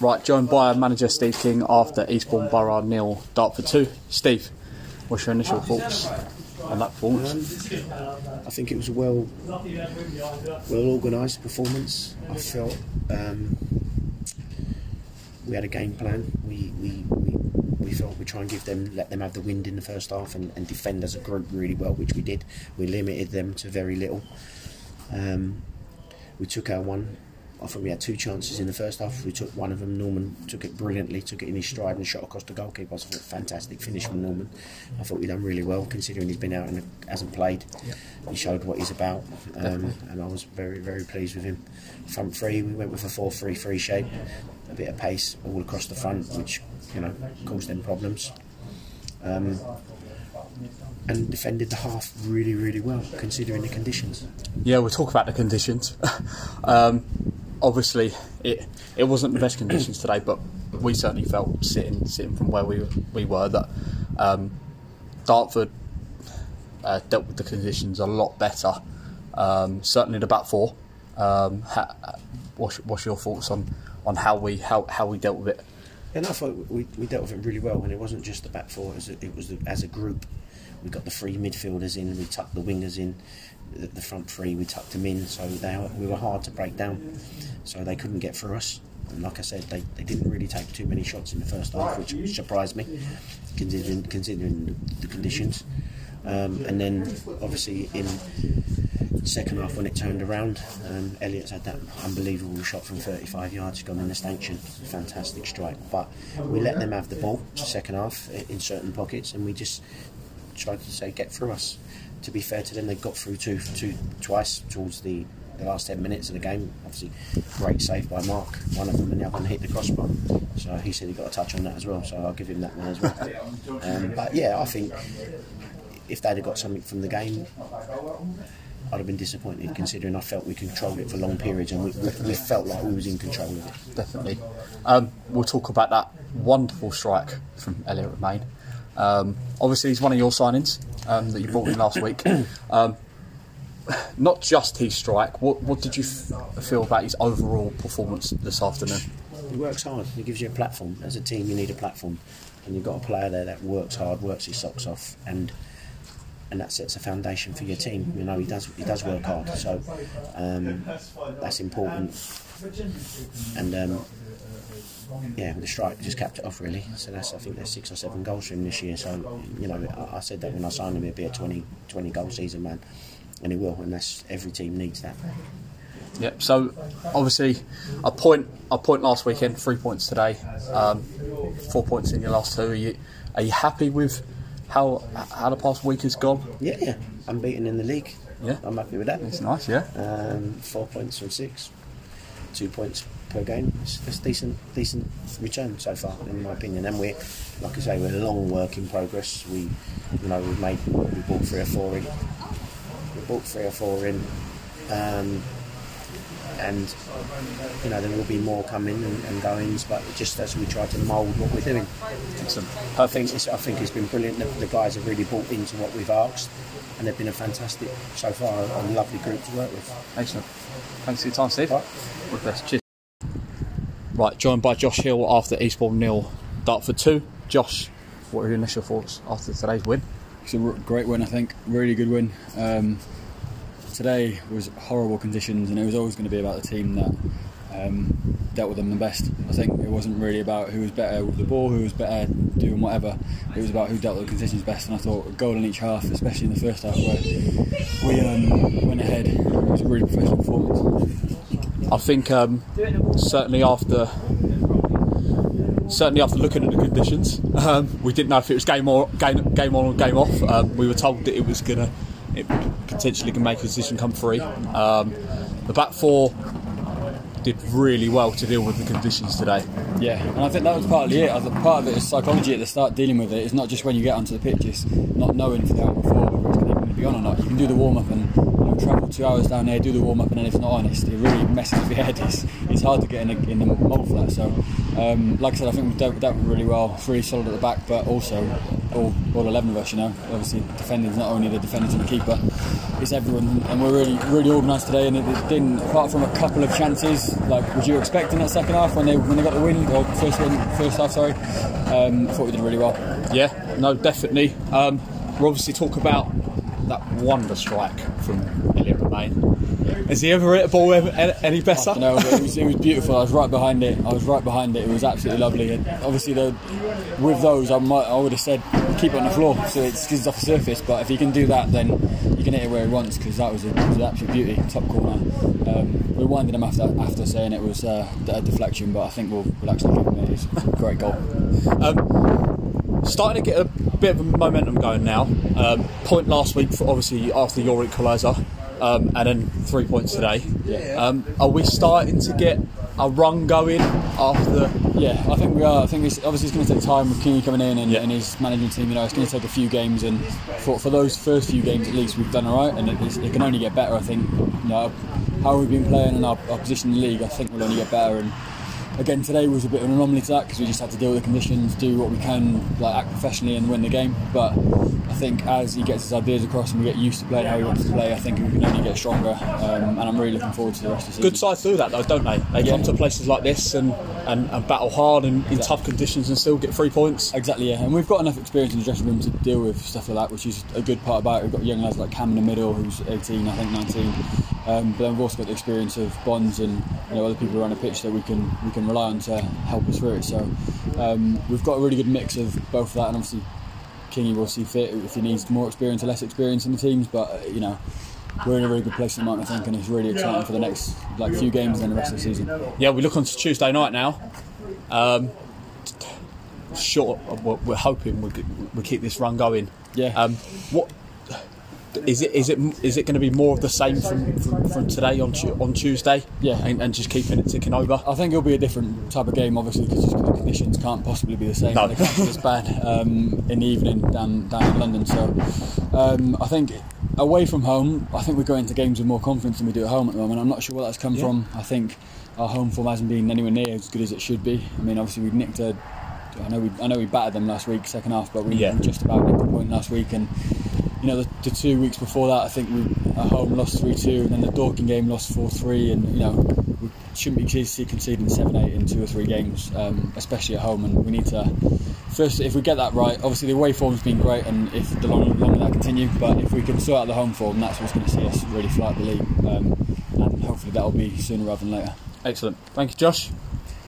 Right, joined by our manager Steve King after Eastbourne Borough nil, Dartford two. Steve, what's your initial thoughts on that performance? I think it was a well, well organised performance. I felt um, we had a game plan. We, we, we, we felt we try and give them, let them have the wind in the first half and, and defend as a group really well, which we did. We limited them to very little. Um, we took our one. I think we had two chances in the first half. We took one of them. Norman took it brilliantly, took it in his stride and shot across the goalkeeper. I thought fantastic finish from Norman. I thought we done really well considering he's been out and hasn't played. He showed what he's about, um, and I was very very pleased with him. Front three, we went with a 4-3-3 shape, a bit of pace all across the front, which you know caused them problems. Um, and defended the half really, really well, considering the conditions. Yeah, we'll talk about the conditions. um, obviously, it it wasn't the best conditions today, but we certainly felt sitting sitting from where we we were that um, Dartford uh, dealt with the conditions a lot better. Um, certainly the back four. Um, ha, what's, what's your thoughts on, on how we how, how we dealt with it? And I thought we, we dealt with it really well, and it wasn't just the back four; it was, it was the, as a group. We got the three midfielders in, we tucked the wingers in, the, front three we tucked them in, so they we were hard to break down. So they couldn't get through us. And like I said, they, they didn't really take too many shots in the first half, which, surprised me, considering considering the conditions. Um, and then obviously in second half when it turned around, um, Elliot's had that unbelievable shot from 35 yards, gone in the stanchion, fantastic strike. But we let them have the ball second half in certain pockets, and we just tried to say get through us. To be fair to them, they got through two, two twice towards the, the last 10 minutes of the game. Obviously, great save by Mark, one of them, and the other one hit the crossbar. So he said he got a touch on that as well, so I'll give him that one as well. Um, but yeah, I think if they'd have got something from the game, I'd have been disappointed considering I felt we controlled it for long periods and we, we, we felt like we was in control of it. Definitely. Um, we'll talk about that wonderful strike from Elliot Romain. Um, obviously, he's one of your signings um, that you brought in last week. Um, not just his strike. What, what did you f- feel about his overall performance this afternoon? He works hard. He gives you a platform. As a team, you need a platform, and you've got a player there that works hard, works his socks off, and and that sets a foundation for your team. You know, he does he does work hard, so um, that's important. And um, yeah, the strike just capped it off really. So that's I think there's six or seven goals for him this year. So you know, I, I said that when I signed him, it'd be a 20, 20 goal season, man, and he will. And that's every team needs that. Yep. So obviously, a point a point last weekend, three points today, um, four points in your last two. Are you are you happy with how how the past week has gone? Yeah, yeah, I'm beaten in the league. Yeah. I'm happy with that. It's nice, yeah. Um, four points from six, two points per game. It's, it's decent, decent return so far, in my opinion. And we, like I say, we're a long work in progress. We, you know, we've made, we bought three or four in. We bought three or four in, um, and you know there will be more coming and, and goings. But just as we try to mould what we're doing, Excellent. I think it's, I think it's been brilliant. The, the guys have really bought into what we've asked, and they've been a fantastic so far, a lovely group to work with. Excellent. Thanks for your time, Steve. Right. All the best. Cheers. Right, joined by Josh Hill after Eastbourne nil, Dartford two. Josh, what are your initial thoughts after today's win? It's a great win, I think. Really good win. Um, today was horrible conditions, and it was always going to be about the team that um, dealt with them the best. I think it wasn't really about who was better with the ball, who was better doing whatever. It was about who dealt with the conditions best. And I thought a goal in each half, especially in the first half where we um, went ahead, it was a really professional performance. I think um, certainly after certainly after looking at the conditions, um, we didn't know if it was game or game game on or game off. Um, we were told that it was gonna it potentially can make a decision come free. Um, the back four did really well to deal with the conditions today. Yeah, and I think that was partly it. I think part of it is psychology at the start, dealing with it. It's not just when you get onto the pitch, it's not knowing for the hour before it's be on or not. You can do the warm up and you know, travel two hours down there, do the warm up, and then if it's not honest, it really messes with your head. It's, it's hard to get in the, in the mould for that. So, um, like I said, I think we dealt with that really well, really solid at the back, but also all, all 11 of us, you know. Obviously, defending not only the defenders and the keeper, it's everyone. And we're really, really organised today. And it, it, didn't, apart from a couple of chances, like would you expect in that second half when they when they got the win or first win, first half? Sorry, um, I thought we did really well. Yeah, no, definitely. Um, we'll obviously talk about that wonder strike from Elliot Romain. Has he ever hit a ball any better? No, it was, it was beautiful. I was right behind it. I was right behind it. It was absolutely lovely. And obviously, the, with those, I, might, I would have said keep it on the floor, so it it's off the surface. But if he can do that, then he can hit it where he wants because that was, a, was an absolute beauty, top corner. Um, we winded him after after saying it was uh, a deflection, but I think we'll, we'll actually give him it. It's a great goal. Um, starting to get a bit of a momentum going now. Um, point last week, for obviously after your equaliser um, and then three points today. Yeah. Um, are we starting to get a run going after the? Yeah, I think we are. I think it's, obviously it's going to take time with Kingy coming in and, Yeah. and his management team. You know, it's going to take a few games, and for, for those first few games at least, we've done all right, and it, it can only get better. I think. You know, how we've been playing and our, our position in the league, I think will only get better. And again, today was a bit of an anomaly to that because we just had to deal with the conditions, do what we can, like act professionally and win the game. But I think as he gets his ideas across and we get used to playing how he wants to play, I think we can only get stronger. Um, and I'm really looking forward to the rest of the season. Good sides do that though, don't they? They Yeah. come to places like this and, and, and battle hard and in tough conditions and still get three points. Exactly, yeah. And we've got enough experience in the dressing room to deal with stuff like that, which is a good part about it. We've got young lads like Cam in the middle, who's 18, I think 19. Um, but then we've also got the experience of Bonds and you know other people around the pitch that we can we can rely on to help us through it. So um, we've got a really good mix of both of that, and obviously Kingy will see fit if he needs more experience or less experience in the teams. But uh, you know we're in a really good place at the moment, I think, and it's really exciting for the next like few games and then the rest of the season. Yeah, we look on to Tuesday night now. Um, short, we're hoping we we keep this run going. Yeah. Um, what is it? Is it? Is it going to be more of the same from, from, from today on Tu- on Tuesday? Yeah. and, and just keeping it ticking over. I think it'll be a different type of game, obviously, because the conditions can't possibly be the same. No. They can't be as bad um, in the evening down down in London. So um, I think away from home, I think we go into games with more confidence than we do at home at the moment. I'm not sure where that's come Yeah. from. I think our home form hasn't been anywhere near as good as it should be. I mean, obviously we nicked a. I know we I know we battered them last week, second half, but we, Yeah. just about nicked a point last week and. You know, the, the two weeks before that, I think we at home lost three two, and then the Dorking game lost four three, and you know we shouldn't be conceding seven eight in two or three games, um, especially at home. And we need to first, if we get that right, obviously the away form's been great, and if the longer, longer that continue, but if we can sort out the home form, that's what's going to see us really fly the league, um, and hopefully that'll be sooner rather than later. Excellent. Thank you, Josh.